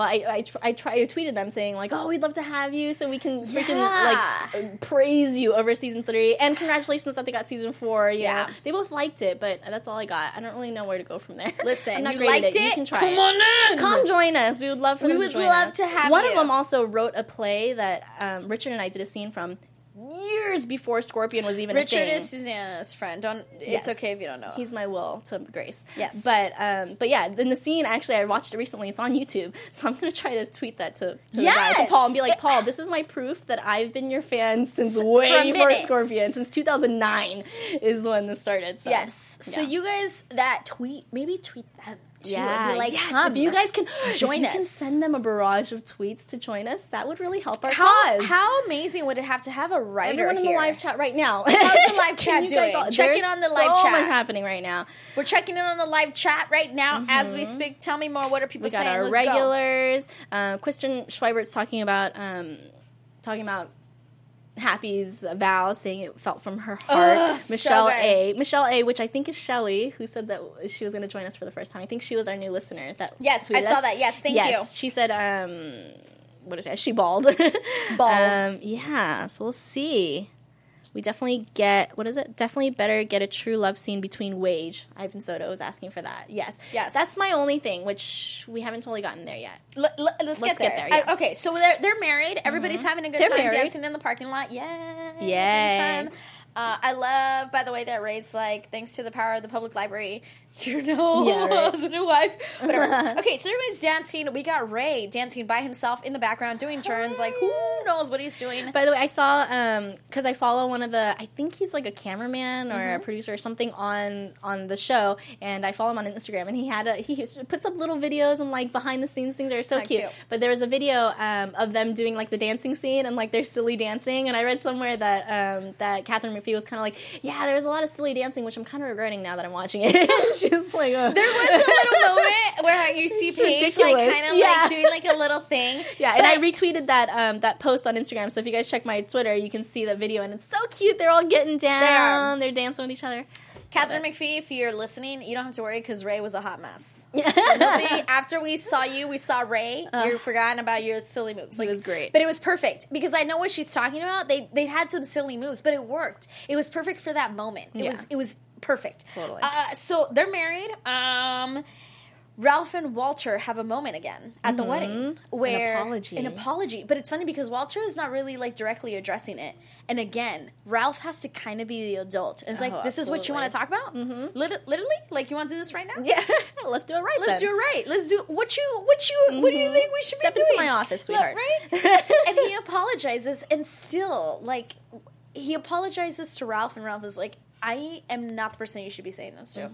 Well, I I, tr- I, try, I tweeted them saying like, "Oh, we'd love to have you, so we can freaking like praise you over season three, and congratulations that they got season four. You Yeah. know, they both liked it, but that's all I got. I don't really know where to go from there. Listen, I'm not you great at liked You it? can try Come it. on in. Come join us. We would love for We them would to join love us. to have One you. of them also wrote a play that um, Richard and I did a scene from years before Scorpion was even a Richard thing. is Susannah's friend. Don't. Yes. It's okay if you don't know. He's my will to Grace. Yes. But um, but yeah, in the scene actually I watched it recently. It's on YouTube, so I'm gonna try to tweet that to, to the guy, to Paul and be like, Paul, this is my proof that I've been your fan since way a before. Scorpion, since 2009 is when this started. So, yes. So yeah. you guys that tweet, maybe tweet them. too. be like, yes, come, if you guys can join if you us. Can send them a barrage of tweets to join us. That would really help our how, cause. how amazing would it have to have a writer Everyone in the here? live chat right now. How's the live chat doing? all- Check in on the live so chat. much happening right now. We're checking in on the live chat right now as we speak. Tell me more. What are people Mm-hmm. We got our Let's regulars. Um, Kristen Schweibert's talking about um, talking about Happy's vow, saying it felt from her heart. Ugh, Michelle good. A. Michelle A. Which I think is Shelly, who said that she was going to join us for the first time. I think she was our new listener. That Yes, I tweeted saw that. Yes, thank yes, you. She said, um, "What is it? She bald. Bald. Um, yeah. So we'll see. We definitely get what is it? Definitely better get a true love scene between Wage. Ivan Soto was asking for that. Yes. Yes. That's my only thing, which we haven't totally gotten there yet. L- l- let's, get get there. there, yeah. Mm-hmm. I- okay, so they're, they're married. Everybody's having a good They're time married. dancing in the parking lot. Yay! Yay. Uh, I love, by the way, that Ray's like, thanks to the power of the public library, you know, Yeah, right. husband and wife, whatever. okay, so everybody's dancing. We got Ray dancing by himself in the background, doing turns. Like, who knows what he's doing? By the way, I saw um because I follow one of the I think he's like a cameraman or Mm-hmm. a producer or something on on the show, and I follow him on Instagram, and he had a he puts up little videos and like behind the scenes things that are so cute. cute. But there was a video um, of them doing like the dancing scene and like their silly dancing, and I read somewhere that um that Katharine McPhee was kind of like, yeah, there was a lot of silly dancing, which I'm kind of regretting now that I'm watching it. she was like, uh, There was a little moment where you see Paige like kind of Yeah. like doing like a little thing. Yeah, and I retweeted that um, that post on Instagram. So if you guys check my Twitter, you can see that video, and it's so cute. They're all getting down. They are dancing with each other. Katharine McPhee, if you're listening, you don't have to worry because Ray was a hot mess. Nobody, after we saw you, we saw Ray. You've forgotten about your silly moves. Like, was great. but it was perfect because I know what she's talking about. They they had some silly moves, but it worked. It was perfect for that moment. It Yeah. was it was perfect. Totally. Uh, so they're married. Um, Ralph and Walter have a moment again at the wedding where Mm-hmm. apology. an apology. But it's funny because Walter is not really like directly addressing it. And again, Ralph has to kind of be the adult. And it's like, Oh, this is what you want to talk about? Mm-hmm. literally, like you want to do this right now? Yeah, let's do it right. Let's then. do it right. Let's do what you what you what do you think we should Step be into my office, Look, sweetheart. right? and he apologizes, and still, like, he apologizes to Ralph, and Ralph is like, "I am not the person you should be saying this to."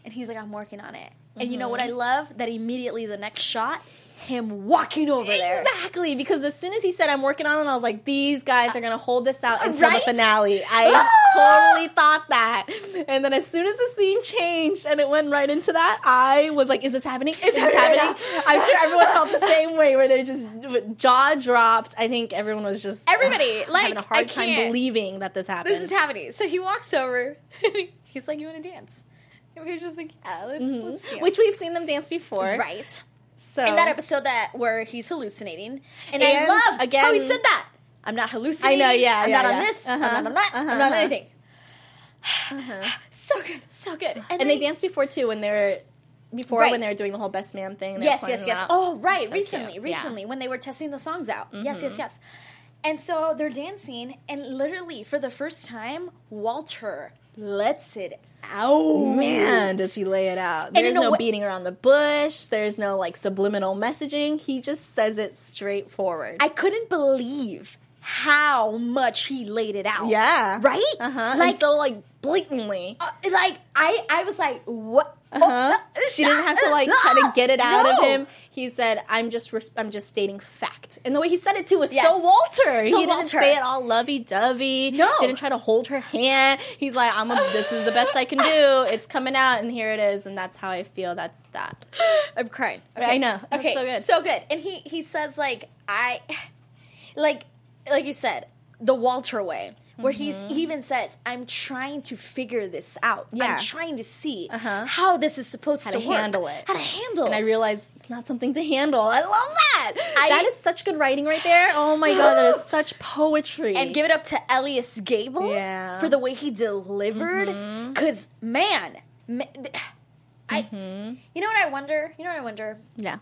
Mm-hmm. And he's like, "I'm working on it." And you know what I love? That immediately the next shot, him walking over there. Exactly, because as soon as he said I'm working on it, I was like, these guys are gonna hold this out until Right? the finale. I totally thought that. And then as soon as the scene changed and it went right into that, I was like, is this happening? Is this happening? I'm sure everyone felt the same way where they're just jaw dropped. I think everyone was just Everybody, like, having a I hard time can't. believing that this happened. This is happening. So he walks over. he's like, "You want to dance?" And we're just like, "Yeah, let's, let's dance." Mm-hmm. Which we've seen them dance before. right. So in that episode that where he's hallucinating, and, I And loved again- how he said that. I'm not hallucinating. I know, yeah, I'm yeah, not on this. Uh-huh, I'm not on that. I'm uh-huh, not on uh-huh. anything. so good, so good. and they danced before too when they're before Right. when they were doing the whole best man thing. Yes, yes, yes. out. Oh, right. So recently, cute. Yeah. Mm-hmm. recently when they were testing the songs out. Yes, yes, yes. And so they're dancing, and literally for the first time, Walter lets it out. Man, does he lay it out? There's no wa- beating around the bush. There's no like subliminal messaging. He just says it straightforward. I couldn't believe how much he laid it out. yeah. Right? Uh huh. Like, and so like blatantly. uh, like I, I was like, what? Uh-huh. Oh, she didn't have to like try to get it out of him. He said, "I'm just, res- I'm just stating fact." And the way he said it too was Yes. so Walter. he didn't Walter. say it all lovey-dovey. No. didn't try to hold her hand. He's like, "I'm, a, this is the best I can do. It's coming out, and here it is." And that's how I feel. That's that. I'm crying. Okay. I know. Okay, so good. so good. And he he says like I, like like you said, the Walter way. Where he's he even says, "I'm trying to figure this out. Mm-hmm. Yeah. I'm trying to see Uh-huh. how this is supposed How to, to handle it. How to handle." It. And I realized it's not something to handle. I love that. I- that is such good writing right there. Oh my god, that is such poetry. and give it up to Elyes Gabel Yeah. Mm-hmm. for the way he delivered. Because man, ma- th- I, Mm-hmm. you know what I wonder? You know what I wonder? yeah.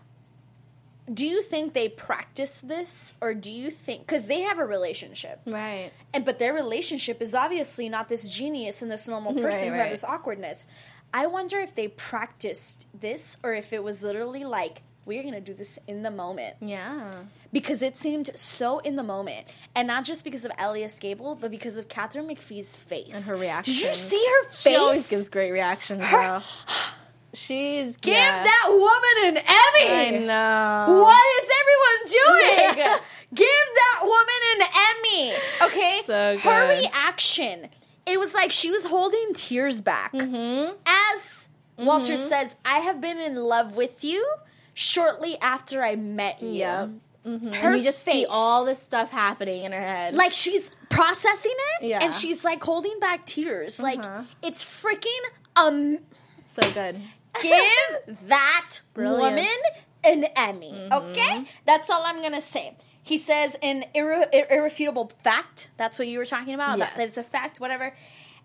Do you think they practice this, or do you think because they have a relationship, Right. and but their relationship is obviously not this genius and this normal person Right, who right. have this awkwardness. I wonder if they practiced this, or if it was literally like we're gonna do this in the moment Yeah. because it seemed so in the moment, and not just because of Elyes Gabel, but because of Katharine McPhee's face And her reaction. Did you see her face? She always gives great reactions. Her-. She's Give that woman an Emmy. I know. What is everyone doing? Yeah. Give that woman an Emmy. Okay? So good. Her reaction, it was like she was holding tears back. Mm-hmm. As Walter says, I have been in love with you shortly after I met you. Yep. Mhm. Her and you just see all this stuff happening in her head. Like she's processing it Yeah. and she's like holding back tears. Like Uh-huh. it's freaking um so good. Give that Brilliant. woman an Emmy. Okay? That's all I'm going to say. He says an irre- irrefutable fact. That's what you were talking about. Yes. That, that it's a fact, whatever.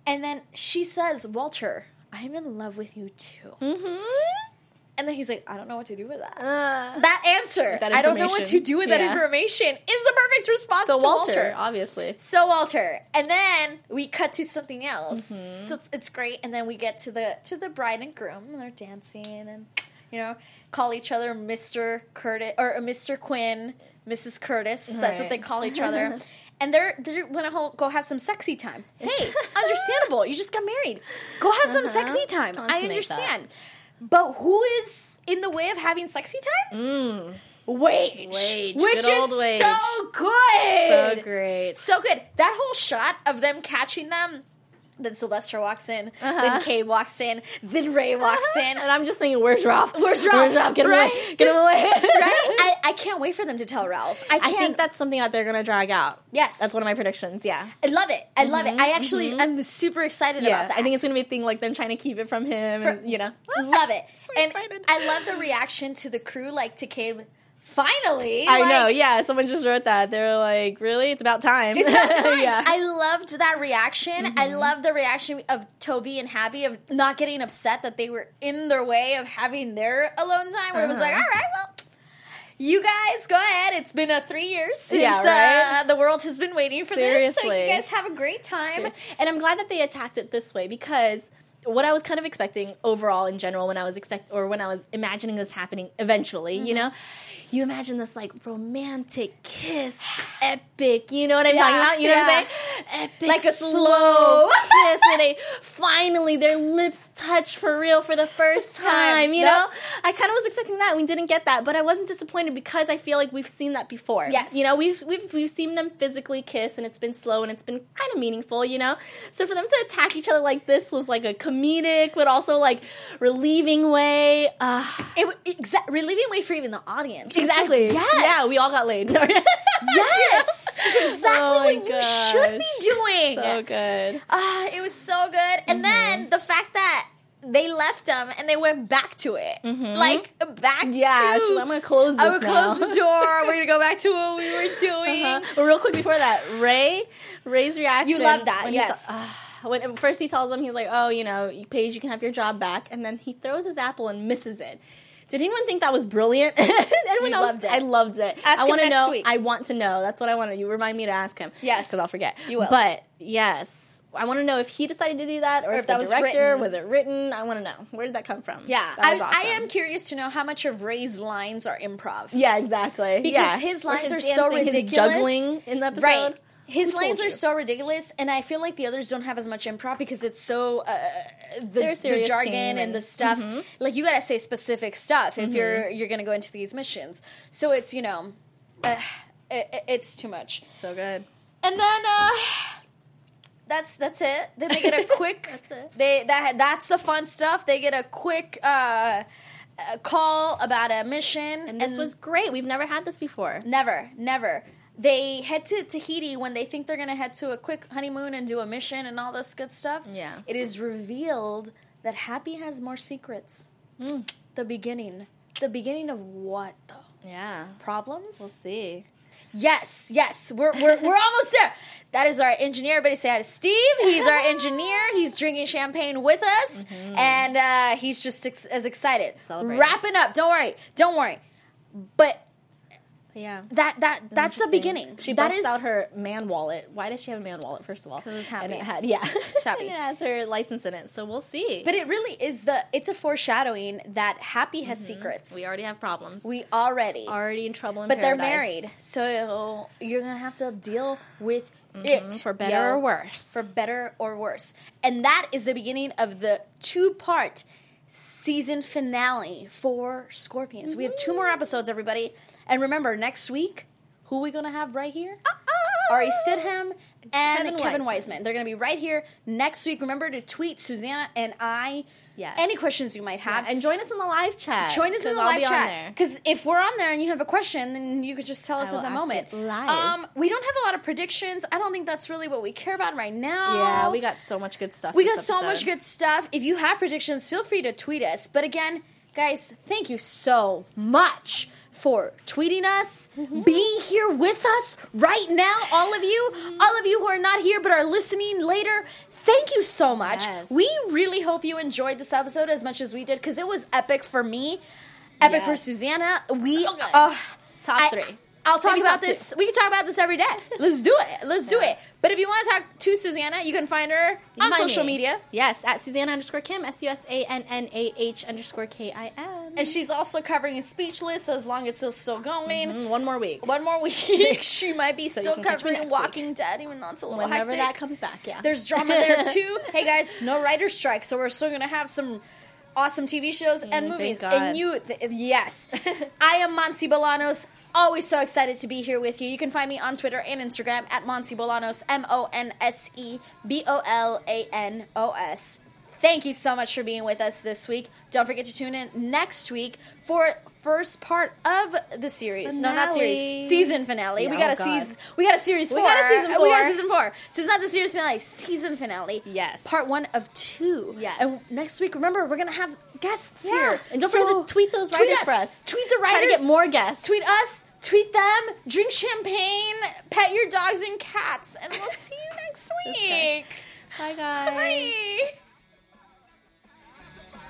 And then she says, Walter, I'm in love with you too. Mm-hmm. And then he's like, I don't know what to do with that. Uh, that answer, That I don't know what to do with that information, is the perfect response so to Walter, Walter. obviously. So Walter, and then we cut to something else. Mm-hmm. So it's, great, and then we get to the to the bride and groom, and they're dancing, and you know, call each other Mister Curtis or Mister Quinn, Mrs. Curtis. That's what they call each other. And they're they're gonna ho- go have some sexy time. Hey, understandable. You just got married. Go have some Uh-huh. sexy time. I Consummate understand. But who is in the way of having sexy time? Mm. Wage, Wage. which Good is Wage. so good. So great. So good. That whole shot of them catching them. Then Sylvester walks in. Uh-huh. Then Cabe walks in. Then Ray walks in. And I'm just thinking, where's Ralph? Where's Ralph? Where's Ralph? Get him Right? away. Get him away. right? I, I can't wait for them to tell Ralph. I I can't. think that's something that they're going to drag out. yes. That's one of my predictions. Yeah. I love it. I love it. I actually, I'm super excited Mm-hmm. Yeah. about that. I think it's going to be a thing like them trying to keep it from him. and, you know. love it. and excited. I love the reaction to the crew, like to Cabe. Finally, I like, know. Yeah. Someone just wrote that. They were like, really? It's about time. It's about time. yeah. Mm-hmm. I loved that reaction. I love the reaction of Toby and Happy of not getting upset that they were in their way of having their alone time. Where it was like, all Uh-huh. well, you guys go ahead. It's been uh, three years since Yeah, right? uh, the world has been waiting for this. So you guys have a great time. and I'm glad that they attacked it this way because what I was kind of expecting overall in general when I was expect or when I was imagining this happening eventually, Mm-hmm. you know, you imagine this like romantic kiss, epic. You know what I'm talking about? You know yeah. what I'm saying? Epic, Like a slow slow- kiss where they finally their lips touch for real for the first time. You Yep. know, I kind of was expecting that. We didn't get that, but I wasn't disappointed because I feel like we've seen that before. Yes. you know, we've we've we've seen them physically kiss, and it's been slow and it's been kind of meaningful. You know, so for them to attack each other like this was like a comedic, but also like relieving way. Uh, It, exa- relieving way for even the audience. Exactly. Yes. Yeah, we all got laid. Yes. It's exactly Oh what you should be doing. so good. Ah, it was so good. And then the fact that they left them and they went back to it. Like back Yeah, to I'm gonna close this I would close the door. We're gonna go back to what we were doing. Uh-huh. But real quick before that, Ray, Ray's reaction. You love that, yes. uh, when first he tells him, he's like, "Oh, you know, Paige, you can have your job back," and then he throws his apple and misses it. Did anyone think that was brilliant? anyone else? loved it. I loved it. Ask I want to know. week. I want to know. That's what I want to. You remind me to ask him. Yes. because I'll forget. You will. But yes, I want to know if he decided to do that, or, if, if that was director written. was it written. I want to know where did that come from. Yeah, I, awesome. I am curious to know how much of Ray's lines are improv. Yeah, exactly. Because Yeah. his lines his are so dancing, his ridiculous. juggling in the episode. Right. His lines are so ridiculous, and I feel like the others don't have as much improv because it's so uh, the, the jargon and, and- the stuff. Like you gotta say specific stuff if you're you're gonna go into these missions. So it's you know, uh, it, it's too much. So good. And then uh, that's that's it. Then they get a quick. That's it. They that that's the fun stuff. They get a quick uh, uh, call about a mission, And this was great. We've never had this before. Never, never. They head to Tahiti when they think they're going to head to a quick honeymoon and do a mission and all this good stuff. Yeah. It is revealed that Happy has more secrets. Hmm. The beginning. The beginning of what, though? Yeah. Problems? We'll see. Yes, yes. We're, we're, we're almost there. That is our engineer. Everybody say hi to Steve. He's our engineer. He's drinking champagne with us. And uh, he's just ex- as excited. Celebrating. Wrapping up. Don't worry. Don't worry. But Yeah. that that that's the beginning. She that busts is out her man wallet. Why does she have a man wallet? First of all, 'Cause it was And it had yeah, happy. and it has her license in it. So we'll see. But it really is the it's a foreshadowing that Happy has secrets. we already have problems. We already. already in trouble. In but they're married. So you're going to have to deal with it Mm-hmm. for better yo. or worse. For better or worse. And that is the beginning of the two-part season finale for Scorpions. We have two more episodes, everybody. And remember, next week, who are we going to have right here? Ari Stidham and Kevin Kevin, Weisman. Weisman. They're going to be right here next week. Remember to tweet Susannah and I Yes. any questions you might have. and join us in the live chat. Join us in the I'll live be chat there. because if we're on there and you have a question, then you could just tell us at the moment. live. Um, we don't have a lot of predictions. I don't think that's really what we care about right now. Yeah, we got so much good stuff. we got so much good stuff. If you have predictions, feel free to tweet us. But again, guys, thank you so much for tweeting us, Mm-hmm. being here with us right now, all of you, all of you who are not here but are listening later. Thank you so much. Yes. We really hope you enjoyed this episode as much as we did because it was epic for me, epic for Susannah. We So uh, Top I- three. I'll talk about this. We can talk about this every day. Let's do it. Let's do it. But if you want to talk to Susannah, you can find her on social me. media. Yes, at Susannah underscore Kim, S U S A N N A H underscore K I M. And she's also covering Speechless as long as it's still going. Mm, One more week. One more week, she might be So still can catch me covering next week. Walking Dead, even though it's a little Whenever hectic. that comes back, yeah. There's drama there too. hey guys, no writer's strike, so we're still gonna have some awesome TV shows and Mm, movies. And you, th- yes, I am Monse Bolanos. Always so excited to be here with you. You can find me on Twitter and Instagram at Monse Bolanos, M O N S E B O L A N O S. Thank you so much for being with us this week. Don't forget to tune in next week for first part of the series. No, not series. Season finale. Yeah, we got oh a God. season. We got a series We got a season We got a season four. So it's not the series finale. Season finale. Yes. Part one of two. Yes. And next week, remember, we're gonna have guests Yeah. here. And don't So forget to tweet those tweet writers us. for us. Tweet the Try writers. to get more guests. Tweet us. Tweet them. Drink champagne. Pet your dogs and cats. And we'll see you next week. Bye, guys. Bye.